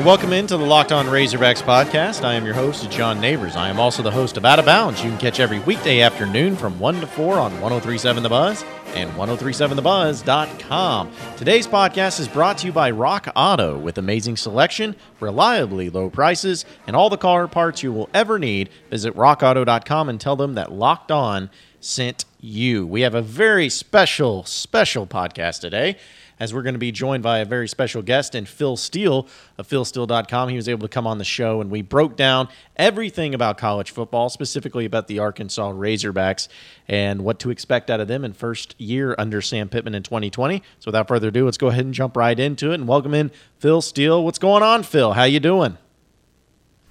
And welcome into the Locked On Razorbacks podcast. I am your host, John Neighbors. I am also the host of Out of Bounds. You can catch every weekday afternoon from 1 to 4 on 1037 The Buzz and 1037thebuzz.com. Today's podcast is brought to you by Rock Auto with amazing selection, reliably low prices, and all the car parts you will ever need. Visit rockauto.com and tell them that Locked On sent you. We have a very special, special podcast today as we're going to be joined by a very special guest and Phil Steele of philsteele.com. He was able to come on the show and we broke down everything about college football, specifically about the Arkansas Razorbacks and what to expect out of them in first year under Sam Pittman in 2020. So without further ado, let's go ahead and jump right into it and welcome in Phil Steele. What's going on, Phil? How you doing?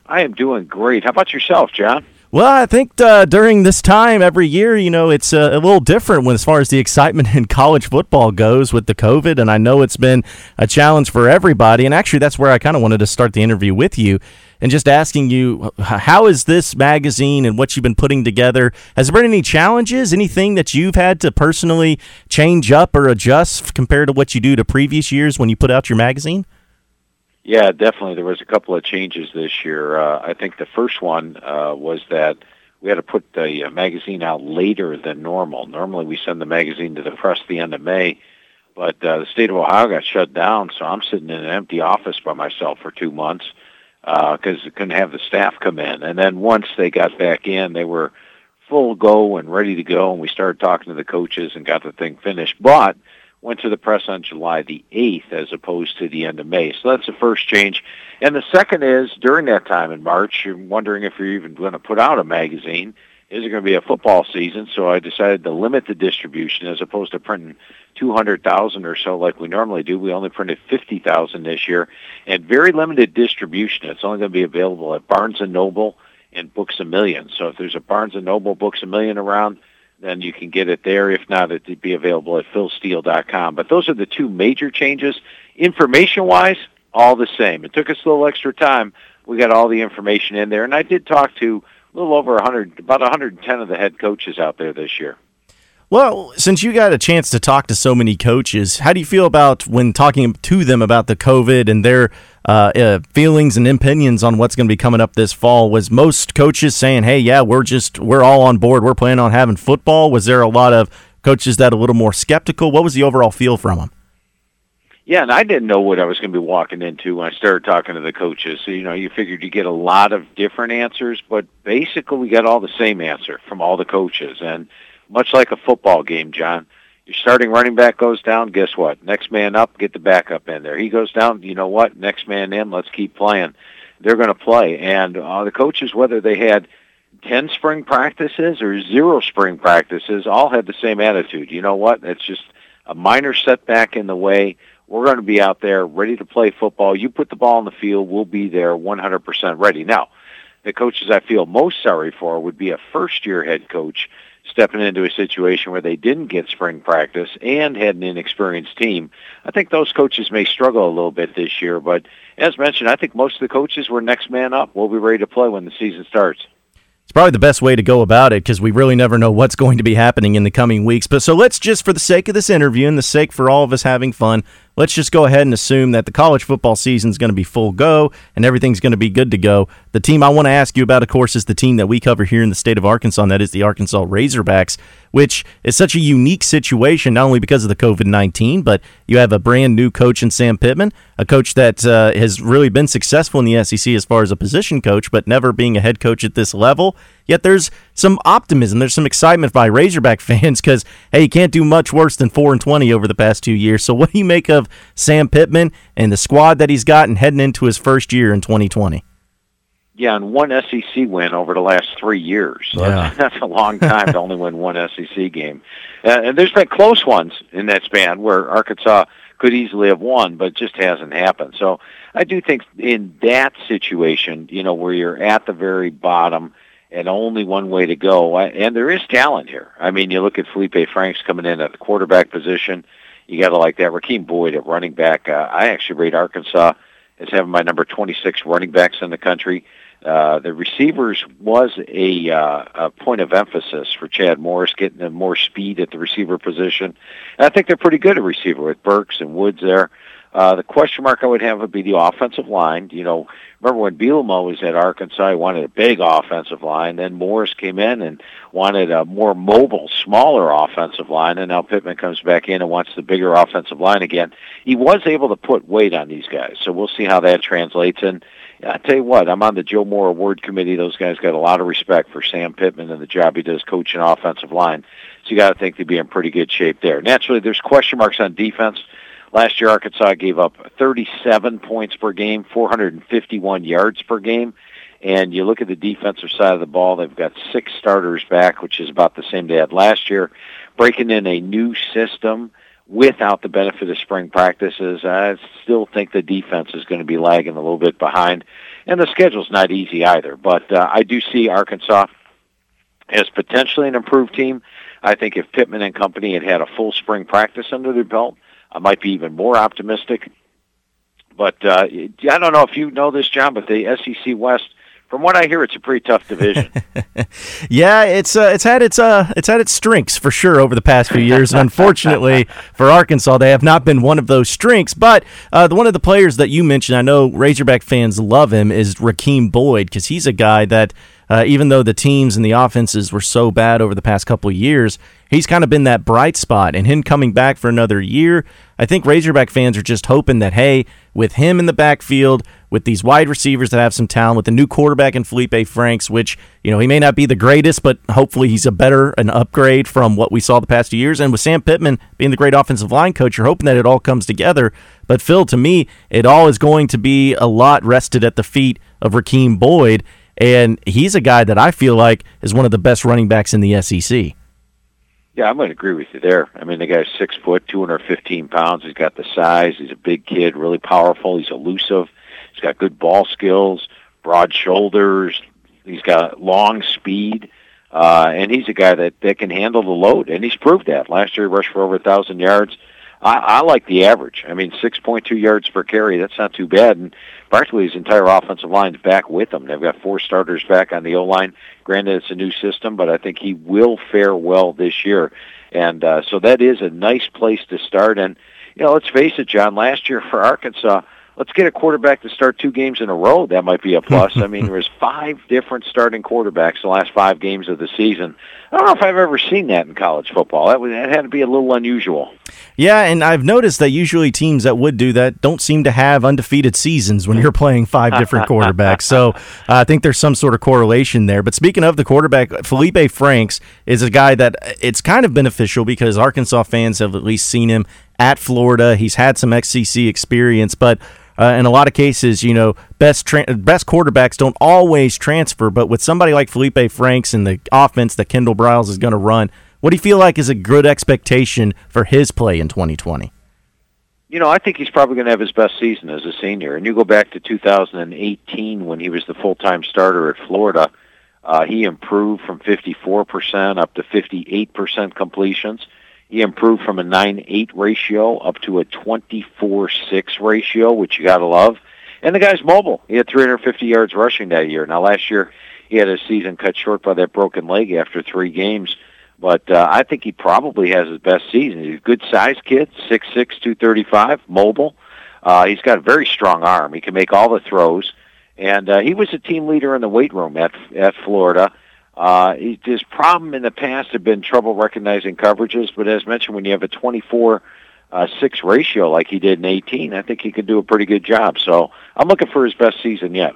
I am doing great. How about yourself, John? Well, I think uh, during this time every year, you know, it's uh, a little different when, as far as the excitement in college football goes with the COVID. And I know it's been a challenge for everybody. And actually, that's where I kind of wanted to start the interview with you and just asking you, how is this magazine and what you've been putting together? Has there been any challenges? Anything that you've had to personally change up or adjust compared to what you do to previous years when you put out your magazine? Yeah, definitely. There was a couple of changes this year. Uh, I think the first one uh, was that we had to put the uh, magazine out later than normal. Normally, we send the magazine to the press the end of May, but uh, the state of Ohio got shut down, so I'm sitting in an empty office by myself for two months because uh, couldn't have the staff come in. And then once they got back in, they were full go and ready to go, and we started talking to the coaches and got the thing finished. But went to the press on July the 8th as opposed to the end of May. So that's the first change. And the second is during that time in March, you're wondering if you're even going to put out a magazine. Is it going to be a football season? So I decided to limit the distribution as opposed to printing 200,000 or so like we normally do. We only printed 50,000 this year and very limited distribution. It's only going to be available at Barnes & Noble and Books A Million. So if there's a Barnes & Noble Books A Million around, then you can get it there. If not, it'd be available at philsteele.com. But those are the two major changes. Information-wise, all the same. It took us a little extra time. We got all the information in there, and I did talk to a little over 100, about 110 of the head coaches out there this year. Well, since you got a chance to talk to so many coaches, how do you feel about when talking to them about the COVID and their uh, uh, feelings and opinions on what's going to be coming up this fall? Was most coaches saying, "Hey, yeah, we're just we're all on board. We're planning on having football"? Was there a lot of coaches that a little more skeptical? What was the overall feel from them? Yeah, and I didn't know what I was going to be walking into when I started talking to the coaches. So, you know, you figured you get a lot of different answers, but basically we got all the same answer from all the coaches. And much like a football game, John. Your starting running back goes down, guess what? Next man up, get the backup in there. He goes down, you know what? Next man in, let's keep playing. They're going to play. And uh, the coaches, whether they had 10 spring practices or zero spring practices, all had the same attitude. You know what? It's just a minor setback in the way. We're going to be out there ready to play football. You put the ball in the field, we'll be there 100% ready. Now, the coaches I feel most sorry for would be a first-year head coach stepping into a situation where they didn't get spring practice and had an inexperienced team. I think those coaches may struggle a little bit this year, but as mentioned, I think most of the coaches were next man up. We'll be ready to play when the season starts. It's probably the best way to go about it because we really never know what's going to be happening in the coming weeks. But so let's just, for the sake of this interview and the sake for all of us having fun, let's just go ahead and assume that the college football season is going to be full go and everything's going to be good to go. The team I want to ask you about, of course, is the team that we cover here in the state of Arkansas, and that is the Arkansas Razorbacks, which is such a unique situation, not only because of the COVID 19, but you have a brand new coach in Sam Pittman, a coach that uh, has really been successful in the SEC as far as a position coach, but never being a head coach at this level. Yet there's some optimism, there's some excitement by Razorback fans because, hey, you can't do much worse than 4 and 20 over the past two years. So, what do you make of Sam Pittman and the squad that he's gotten heading into his first year in 2020? Yeah, and one SEC win over the last three years. Yeah. That's a long time to only win one SEC game. Uh, and there's been close ones in that span where Arkansas could easily have won, but just hasn't happened. So I do think in that situation, you know, where you're at the very bottom and only one way to go, and there is talent here. I mean, you look at Felipe Franks coming in at the quarterback position. You got to like that. Rakeem Boyd at running back. Uh, I actually rate Arkansas as having my number 26 running backs in the country. Uh, the receivers was a, uh, a point of emphasis for Chad Morris, getting them more speed at the receiver position. And I think they're pretty good at receiver with Burks and Woods there. Uh, the question mark I would have would be the offensive line. You know, remember when Bielema was at Arkansas, he wanted a big offensive line. Then Morris came in and wanted a more mobile, smaller offensive line, and now Pittman comes back in and wants the bigger offensive line again. He was able to put weight on these guys, so we'll see how that translates. And I tell you what, I'm on the Joe Moore Award Committee. Those guys got a lot of respect for Sam Pittman and the job he does coaching offensive line. So you got to think they'd be in pretty good shape there. Naturally, there's question marks on defense. Last year, Arkansas gave up 37 points per game, 451 yards per game. And you look at the defensive side of the ball, they've got six starters back, which is about the same they had last year. Breaking in a new system without the benefit of spring practices, I still think the defense is going to be lagging a little bit behind. And the schedule's not easy either. But uh, I do see Arkansas as potentially an improved team. I think if Pittman and company had had a full spring practice under their belt, I might be even more optimistic. But uh, I don't know if you know this, John, but the SEC West from what I hear, it's a pretty tough division. yeah, it's uh, it's had its uh, it's had its strengths for sure over the past few years. And unfortunately for Arkansas, they have not been one of those strengths. But uh, the, one of the players that you mentioned, I know Razorback fans love him, is Rakeem Boyd because he's a guy that uh, even though the teams and the offenses were so bad over the past couple of years, he's kind of been that bright spot. And him coming back for another year, I think Razorback fans are just hoping that, hey, with him in the backfield, with these wide receivers that have some talent, with the new quarterback in Felipe Franks, which, you know, he may not be the greatest, but hopefully he's a better, an upgrade from what we saw the past few years. And with Sam Pittman being the great offensive line coach, you're hoping that it all comes together. But Phil, to me, it all is going to be a lot rested at the feet of Rakeem Boyd. And he's a guy that I feel like is one of the best running backs in the SEC. Yeah, I'm going to agree with you there. I mean, the guy's six foot, 215 pounds. He's got the size. He's a big kid, really powerful. He's elusive. He's got good ball skills, broad shoulders. He's got long speed. Uh, and he's a guy that, that can handle the load, and he's proved that. Last year, he rushed for over a 1,000 yards. I, I like the average. I mean, 6.2 yards per carry, that's not too bad. And practically his entire offensive line's back with him. They've got four starters back on the O-line. Granted, it's a new system, but I think he will fare well this year. And uh, so that is a nice place to start. And, you know, let's face it, John, last year for Arkansas – let's get a quarterback to start two games in a row. That might be a plus. I mean, there was five different starting quarterbacks the last five games of the season. I don't know if I've ever seen that in college football. That, would, that had to be a little unusual. Yeah, and I've noticed that usually teams that would do that don't seem to have undefeated seasons when you're playing five different quarterbacks. So uh, I think there's some sort of correlation there. But speaking of the quarterback, Felipe Franks is a guy that it's kind of beneficial because Arkansas fans have at least seen him at Florida. He's had some SEC experience, but uh, in a lot of cases, you know, best tra- best quarterbacks don't always transfer. But with somebody like Felipe Franks and the offense that Kendall Briles is going to run, what do you feel like is a good expectation for his play in 2020? You know, I think he's probably going to have his best season as a senior. And you go back to 2018 when he was the full-time starter at Florida. Uh, he improved from 54% up to 58% completions. He improved from a 9-8 ratio up to a 24-6 ratio, which you got to love. And the guy's mobile. He had 350 yards rushing that year. Now, last year, he had his season cut short by that broken leg after three games. But uh, I think he probably has his best season. He's a good-sized kid, 6'6", 235, mobile. Uh, he's got a very strong arm. He can make all the throws. And uh, he was a team leader in the weight room at at Florida. Uh, his problem in the past had been trouble recognizing coverages, but as mentioned, when you have a 24 uh, 6 ratio like he did in 18, I think he could do a pretty good job. So I'm looking for his best season yet.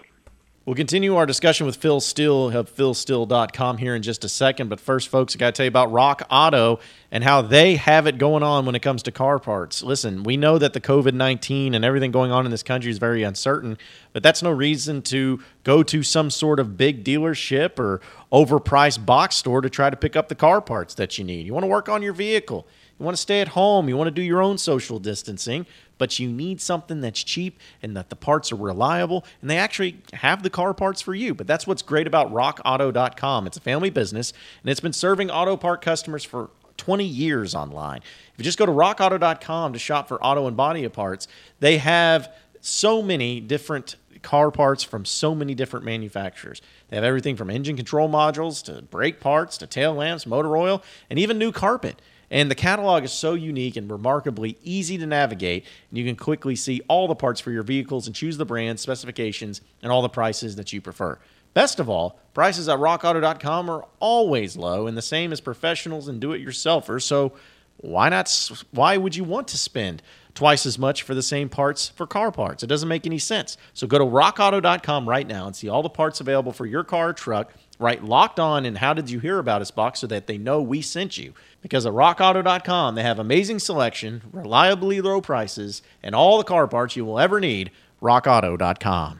We'll continue our discussion with Phil Steele of philsteele.com here in just a second. But first, folks, I got to tell you about Rock Auto and how they have it going on when it comes to car parts. Listen, we know that the COVID 19 and everything going on in this country is very uncertain, but that's no reason to go to some sort of big dealership or overpriced box store to try to pick up the car parts that you need. You want to work on your vehicle. You want to stay at home. You want to do your own social distancing but you need something that's cheap and that the parts are reliable and they actually have the car parts for you. But that's what's great about rockauto.com. It's a family business and it's been serving auto part customers for 20 years online. If you just go to rockauto.com to shop for auto and body parts, they have so many different car parts from so many different manufacturers. They have everything from engine control modules to brake parts to tail lamps, motor oil, and even new carpet. And the catalog is so unique and remarkably easy to navigate, and you can quickly see all the parts for your vehicles and choose the brand, specifications, and all the prices that you prefer. Best of all, prices at rockauto.com are always low and the same as professionals and do-it-yourselfers, so why not why would you want to spend twice as much for the same parts for car parts? It doesn't make any sense. So go to rockauto.com right now and see all the parts available for your car or truck. Write locked on and how did you hear about us box so that they know we sent you. Because at rockauto.com they have amazing selection, reliably low prices, and all the car parts you will ever need. rockauto.com.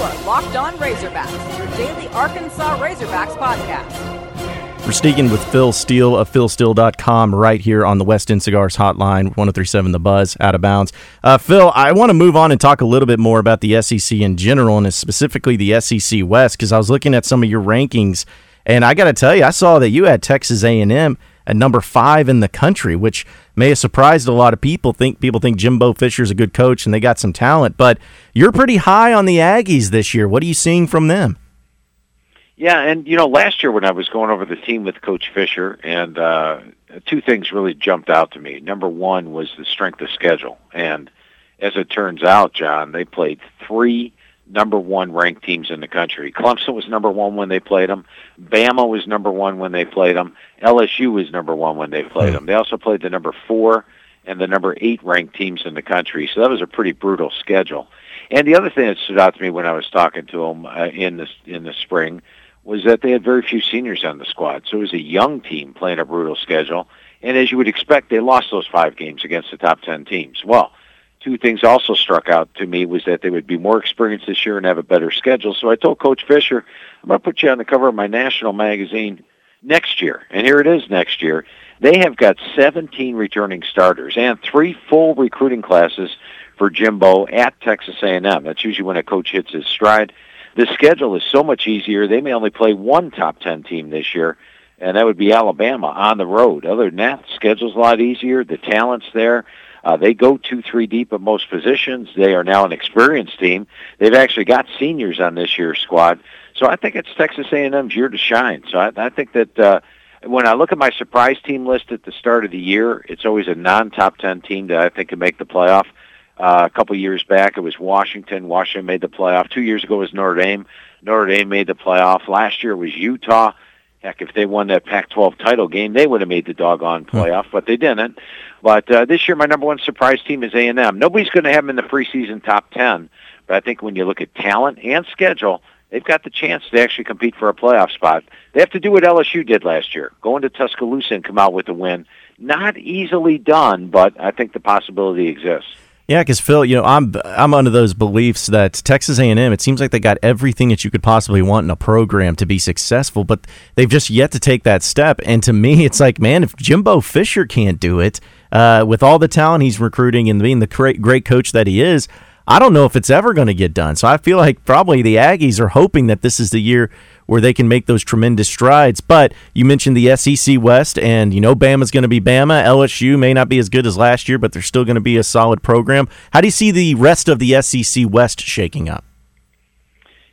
are Locked On Razorbacks, your daily Arkansas Razorbacks podcast. We're speaking with Phil Steele of philsteele.com right here on the West End Cigars hotline, 1037 The Buzz, out of bounds. Uh, Phil, I want to move on and talk a little bit more about the SEC in general and specifically the SEC West because I was looking at some of your rankings and I got to tell you, I saw that you had Texas A&M at number five in the country, which may have surprised a lot of people. Think people think Jimbo Fisher's a good coach and they got some talent, but you're pretty high on the Aggies this year. What are you seeing from them? Yeah, and you know, last year when I was going over the team with Coach Fisher, and uh, two things really jumped out to me. Number one was the strength of schedule, and as it turns out, John, they played three number one ranked teams in the country. Clemson was number one when they played them. Bama was number one when they played them. LSU was number one when they played them. They also played the number four and the number eight ranked teams in the country. So that was a pretty brutal schedule. And the other thing that stood out to me when I was talking to them uh, in the in the spring was that they had very few seniors on the squad. So it was a young team playing a brutal schedule. And as you would expect, they lost those five games against the top ten teams. Well, two things also struck out to me was that they would be more experienced this year and have a better schedule. So I told Coach Fisher, I'm going to put you on the cover of my national magazine next year. And here it is next year. They have got 17 returning starters and three full recruiting classes for Jimbo at Texas A&M. That's usually when a coach hits his stride. The schedule is so much easier. They may only play one top 10 team this year, and that would be Alabama on the road. Other than that, the schedule's a lot easier. The talent's there. Uh, they go two, three deep at most positions. They are now an experienced team. They've actually got seniors on this year's squad. So I think it's Texas A&M's year to shine. So I, I think that uh, when I look at my surprise team list at the start of the year, it's always a non-top 10 team that I think can make the playoff. Uh, a couple years back, it was Washington. Washington made the playoff. Two years ago, it was Notre Dame. Notre Dame made the playoff. Last year, it was Utah. Heck, if they won that Pac-12 title game, they would have made the doggone playoff, but they didn't. But uh, this year, my number one surprise team is A&M. Nobody's going to have them in the preseason top 10, but I think when you look at talent and schedule, they've got the chance to actually compete for a playoff spot. They have to do what LSU did last year, go into Tuscaloosa and come out with a win. Not easily done, but I think the possibility exists. Yeah, because Phil, you know, I'm I'm under those beliefs that Texas A&M. It seems like they got everything that you could possibly want in a program to be successful, but they've just yet to take that step. And to me, it's like, man, if Jimbo Fisher can't do it uh, with all the talent he's recruiting and being the great great coach that he is, I don't know if it's ever going to get done. So I feel like probably the Aggies are hoping that this is the year where they can make those tremendous strides. But you mentioned the SEC West, and you know Bama's going to be Bama. LSU may not be as good as last year, but they're still going to be a solid program. How do you see the rest of the SEC West shaking up?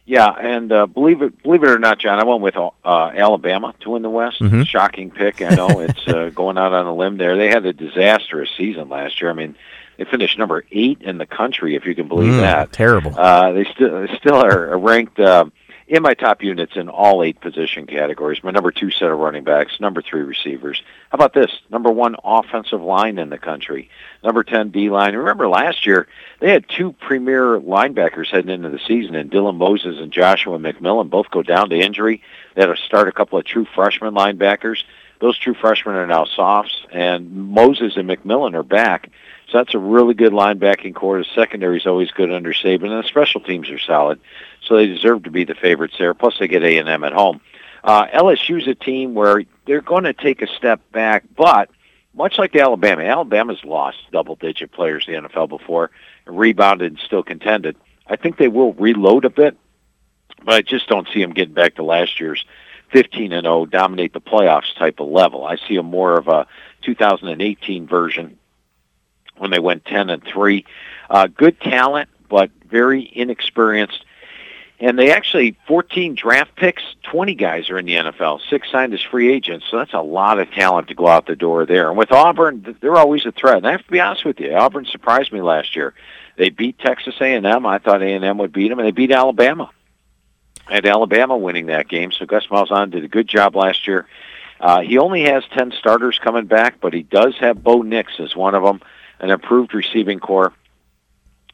Yeah, and uh, believe it believe it or not, John, I went with uh, Alabama to win the West. Mm-hmm. Shocking pick, I know. it's uh, going out on a limb there. They had a disastrous season last year. I mean, they finished number eight in the country, if you can believe mm, that. Terrible. Uh, they still still are ranked uh, in my top units in all eight position categories. My number two set of running backs, number three receivers. How about this? Number one offensive line in the country. Number ten D line. Remember last year they had two premier linebackers heading into the season, and Dylan Moses and Joshua McMillon both go down to injury. They had to start a couple of true freshman linebackers. Those true freshmen are now softs, and Moses and McMillon are back. So that's a really good linebacking corps. The secondary is always good under Saban, and the special teams are solid. So they deserve to be the favorites there. Plus, they get A and M at home. Uh, LSU's a team where they're going to take a step back, but much like Alabama, Alabama's lost double-digit players in the NFL before, and rebounded and still contended. I think they will reload a bit, but I just don't see them getting back to last year's 15 and 0, dominate the playoffs type of level. I see a more of a 2018 version when they went 10 and 3. Uh, good talent, but very inexperienced. And they actually 14 draft picks, 20 guys are in the NFL, six signed as free agents. So that's a lot of talent to go out the door there. And with Auburn, they're always a threat. And I have to be honest with you, Auburn surprised me last year. They beat Texas A&M. I thought A&M would beat them, and they beat Alabama. Had Alabama winning that game. So Gus Malzahn did a good job last year. Uh, he only has 10 starters coming back, but he does have Bo Nix as one of them, an improved receiving corps.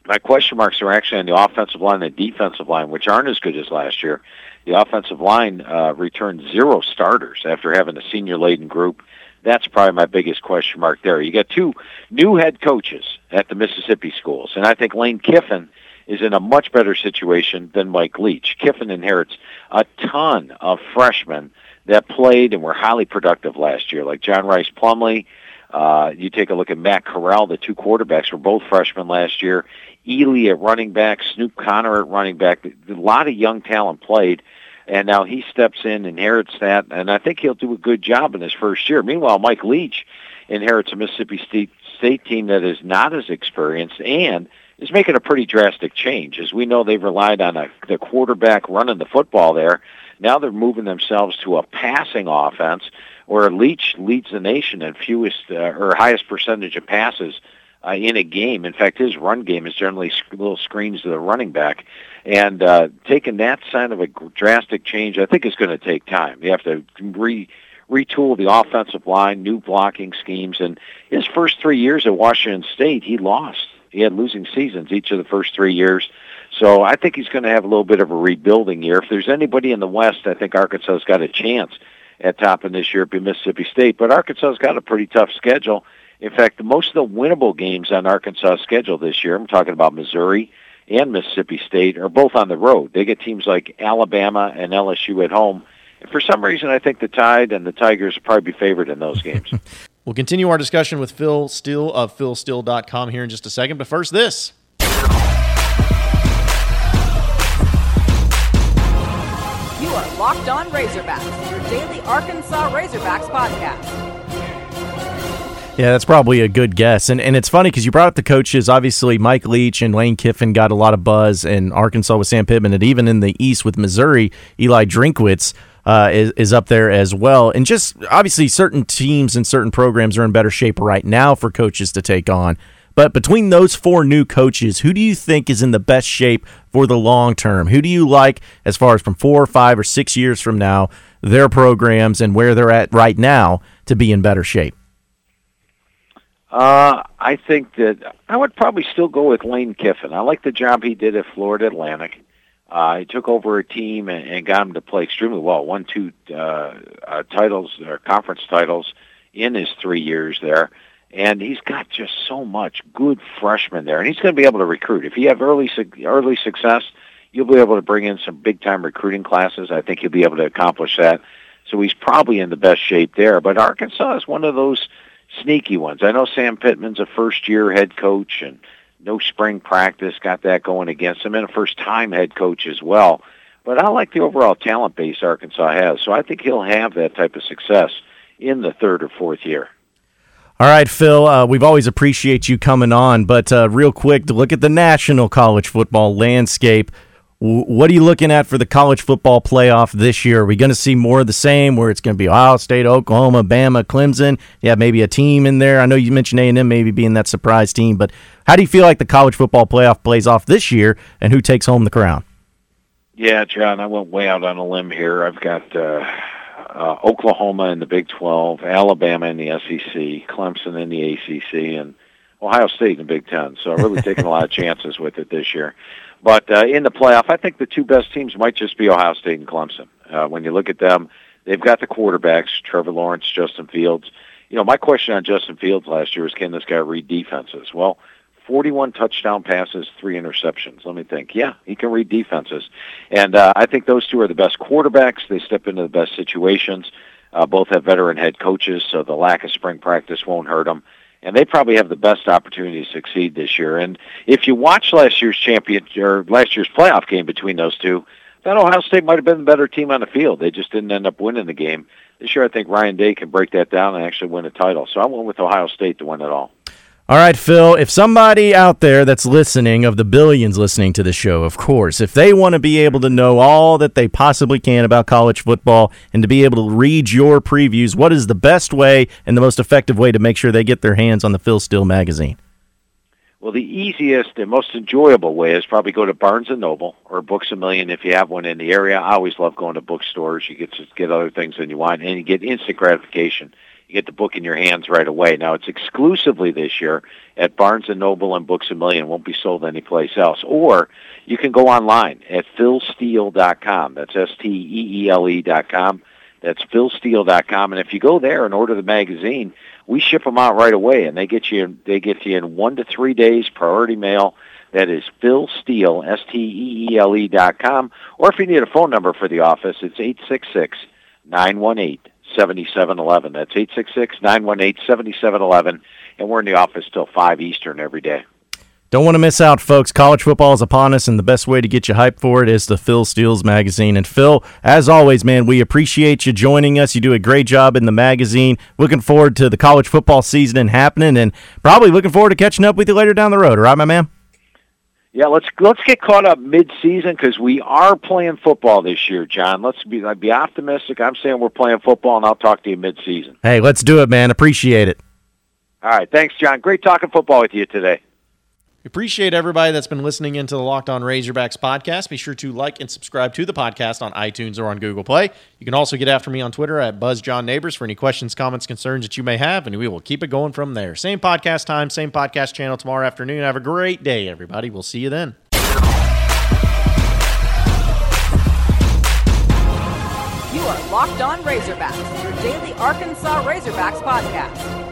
My question marks are actually on the offensive line and the defensive line, which aren't as good as last year. The offensive line uh, returned zero starters after having a senior-laden group. That's probably my biggest question mark there. You got two new head coaches at the Mississippi schools, and I think Lane Kiffin is in a much better situation than Mike Leach. Kiffin inherits a ton of freshmen that played and were highly productive last year, like John Rhys Plumlee. Uh, you take a look at Matt Corral, the two quarterbacks were both freshmen last year. Ealy at running back, Snoop Conner at running back. A lot of young talent played, and now he steps in, inherits that, and I think he'll do a good job in his first year. Meanwhile, Mike Leach inherits a Mississippi State, State team that is not as experienced and is making a pretty drastic change. As we know, they've relied on a, the quarterback running the football there. Now they're moving themselves to a passing offense where Leach leads the nation in fewest uh, or highest percentage of passes uh, in a game. In fact, his run game is generally little screens to the running back. And uh, taking that sign of a drastic change, I think is going to take time. You have to re retool the offensive line, new blocking schemes. And his first three years at Washington State, he lost. He had losing seasons each of the first three years. So I think he's going to have a little bit of a rebuilding year. If there's anybody in the West, I think Arkansas's got a chance at topping this year. Be Mississippi State, but Arkansas's got a pretty tough schedule. In fact, most of the winnable games on Arkansas' schedule this year, I'm talking about Missouri and Mississippi State, are both on the road. They get teams like Alabama and LSU at home. And for some reason, I think the Tide and the Tigers will probably be favored in those games. we'll continue our discussion with Phil Steele of philsteele.com here in just a second. But first, this. Locked On Razorbacks, your daily Arkansas Razorbacks podcast. Yeah, that's probably a good guess. And and it's funny because you brought up the coaches. Obviously, Mike Leach and Lane Kiffin got a lot of buzz in Arkansas with Sam Pittman, and even in the East with Missouri, Eli Drinkwitz uh, is, is up there as well. And just obviously, certain teams and certain programs are in better shape right now for coaches to take on. But between those four new coaches, who do you think is in the best shape for the long term? Who do you like as far as from four, or five, or six years from now, their programs and where they're at right now to be in better shape? Uh, I think that I would probably still go with Lane Kiffin. I like the job he did at Florida Atlantic. Uh, he took over a team and, and got him to play extremely well. Won two uh, uh, titles or conference titles in his three years there, and he's got just so much good freshmen there, and he's going to be able to recruit. If you have early early success, you'll be able to bring in some big time recruiting classes. I think he'll be able to accomplish that. So he's probably in the best shape there. But Arkansas is one of those sneaky ones. I know Sam Pittman's a first year head coach and no spring practice, got that going against him, and a first time head coach as well. But I like the overall talent base Arkansas has, so I think he'll have that type of success in the third or fourth year. All right, Phil, uh, we've always appreciate you coming on, but uh, real quick, to look at the national college football landscape, what are you looking at for the college football playoff this year? Are we going to see more of the same, where it's going to be Ohio State, Oklahoma, Bama, Clemson? Yeah, maybe a team in there. I know you mentioned A and M maybe being that surprise team, but how do you feel like the college football playoff plays off this year, and who takes home the crown? Yeah, John, I went way out on a limb here. I've got uh, uh, Oklahoma in the Big 12, Alabama in the SEC, Clemson in the ACC, and Ohio State in the Big Ten. So I've really taken a lot of chances with it this year. But uh, in the playoff, I think the two best teams might just be Ohio State and Clemson. Uh, when you look at them, they've got the quarterbacks, Trevor Lawrence, Justin Fields. You know, my question on Justin Fields last year was, can this guy read defenses? Well, 41 touchdown passes, three interceptions. Let me think. Yeah, he can read defenses. And uh, I think those two are the best quarterbacks. They step into the best situations. Uh, both have veteran head coaches, so the lack of spring practice won't hurt them and they probably have the best opportunity to succeed this year. And if you watch last year's champion or last year's playoff game between those two, that Ohio State might have been the better team on the field. They just didn't end up winning the game. This year, I think Ryan Day can break that down and actually win a title. So I went with Ohio State to win it all. All right, Phil, if somebody out there that's listening, of the billions listening to the show, of course, if they want to be able to know all that they possibly can about college football and to be able to read your previews, what is the best way and the most effective way to make sure they get their hands on the Phil Steele magazine? Well, the easiest and most enjoyable way is probably go to Barnes and Noble or Books a Million if you have one in the area. I always love going to bookstores. You get to get other things than you want, and you get instant gratification get the book in your hands right away. Now it's exclusively this year at Barnes and Noble and Books a Million. Won't be sold anyplace else. Or you can go online at philsteele.com. That's S T E E L E dot com. That's philsteele.com. And if you go there and order the magazine, we ship them out right away, and they get you they get you in one to three days, priority mail. That is Phil Steele, S T E E L E dot com. Or if you need a phone number for the office, it's eight six six nine one eight 7711. That's 866-918-7711. And we're in the office till 5 Eastern every day. Don't want to miss out, folks. College football is upon us, and the best way to get you hyped for it is the Phil Steele's magazine. And Phil, as always, man, we appreciate you joining us. You do a great job in the magazine. Looking forward to the college football season and happening, and probably looking forward to catching up with you later down the road. All right, my man? Yeah, let's let's get caught up mid-season because we are playing football this year, John. Let's be be optimistic. I'm saying we're playing football, and I'll talk to you mid-season. Hey, let's do it, man. Appreciate it. All right, thanks, John. Great talking football with you today. We appreciate everybody that's been listening into the Locked On Razorbacks podcast. Be sure to like and subscribe to the podcast on iTunes or on Google Play. You can also get after me on Twitter at BuzzJohnNeighbors for any questions, comments, concerns that you may have, and we will keep it going from there. Same podcast time, same podcast channel tomorrow afternoon. Have a great day, everybody. We'll see you then. You are Locked On Razorbacks, your daily Arkansas Razorbacks podcast